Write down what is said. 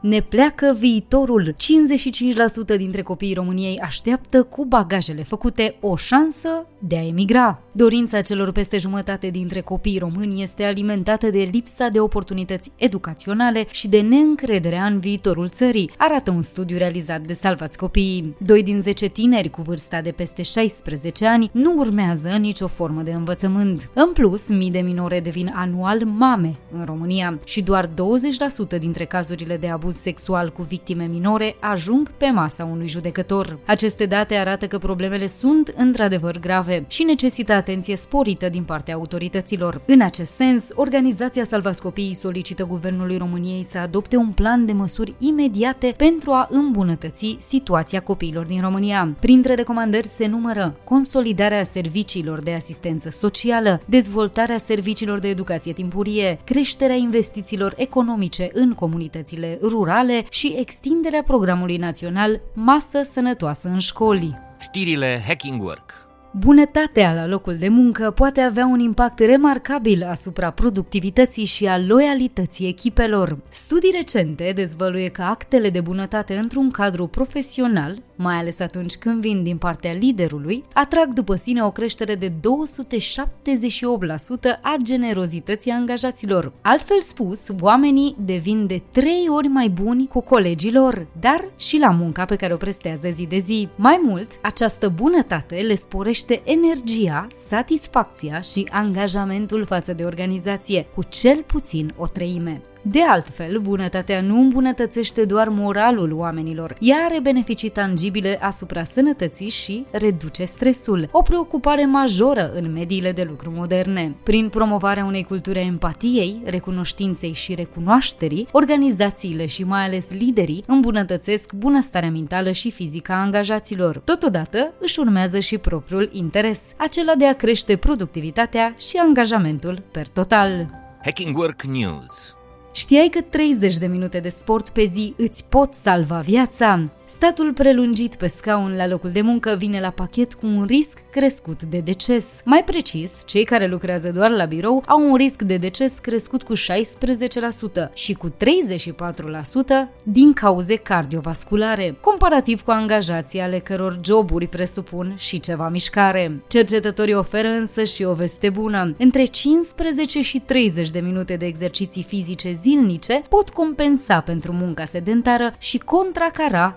ne pleacă viitorul. 55% dintre copiii României așteaptă cu bagajele făcute o șansă de a emigra. Dorința celor peste jumătate dintre copiii români este alimentată de lipsa de oportunități educaționale și de neîncrederea în viitorul țării, arată un studiu realizat de Salvați Copiii. Doi din 10 tineri cu vârsta de peste 16 ani nu urmează nicio formă de învățământ. În plus, mii de minore devin anual mame în România și doar 20% dintre cazurile de abuz sexual cu victime minore ajung pe masa unui judecător. Aceste date arată că problemele sunt într-adevăr grave și necesită atenție sporită din partea autorităților. În acest sens, organizația Salvascopiii solicită Guvernului României să adopte un plan de măsuri imediate pentru a îmbunătăți situația copiilor din România. Printre recomandări se numără consolidarea serviciilor de asistență socială, dezvoltarea serviciilor de educație timpurie, creșterea investițiilor economice în comunitățile rurale și extinderea programului național Masă Sănătoasă în școli. Știrile Hacking Work Bunătatea la locul de muncă poate avea un impact remarcabil asupra productivității și a loialității echipelor. Studii recente dezvăluie că actele de bunătate într-un cadru profesional, mai ales atunci când vin din partea liderului, atrag după sine o creștere de 278% a generozității angajaților. Altfel spus, oamenii devin de 3 ori mai buni cu colegii lor, dar și la munca pe care o prestează zi de zi. Mai mult, această bunătate le sporește crește energia, satisfacția și angajamentul față de organizație cu cel puțin o treime. De altfel, bunătatea nu îmbunătățește doar moralul oamenilor, ea are beneficii tangibile asupra sănătății și reduce stresul, o preocupare majoră în mediile de lucru moderne. Prin promovarea unei culturi a empatiei, recunoștinței și recunoașterii, organizațiile și mai ales liderii îmbunătățesc bunăstarea mentală și fizică a angajaților. Totodată își urmează și propriul interes, acela de a crește productivitatea și angajamentul per total. Hacking Work News Știai că 30 de minute de sport pe zi îți pot salva viața? Statul prelungit pe scaun la locul de muncă vine la pachet cu un risc crescut de deces. Mai precis, cei care lucrează doar la birou au un risc de deces crescut cu 16% și cu 34% din cauze cardiovasculare, comparativ cu angajații ale căror joburi presupun și ceva mișcare. Cercetătorii oferă însă și o veste bună. Între 15 și 30 de minute de exerciții fizice zilnice pot compensa pentru munca sedentară și contracara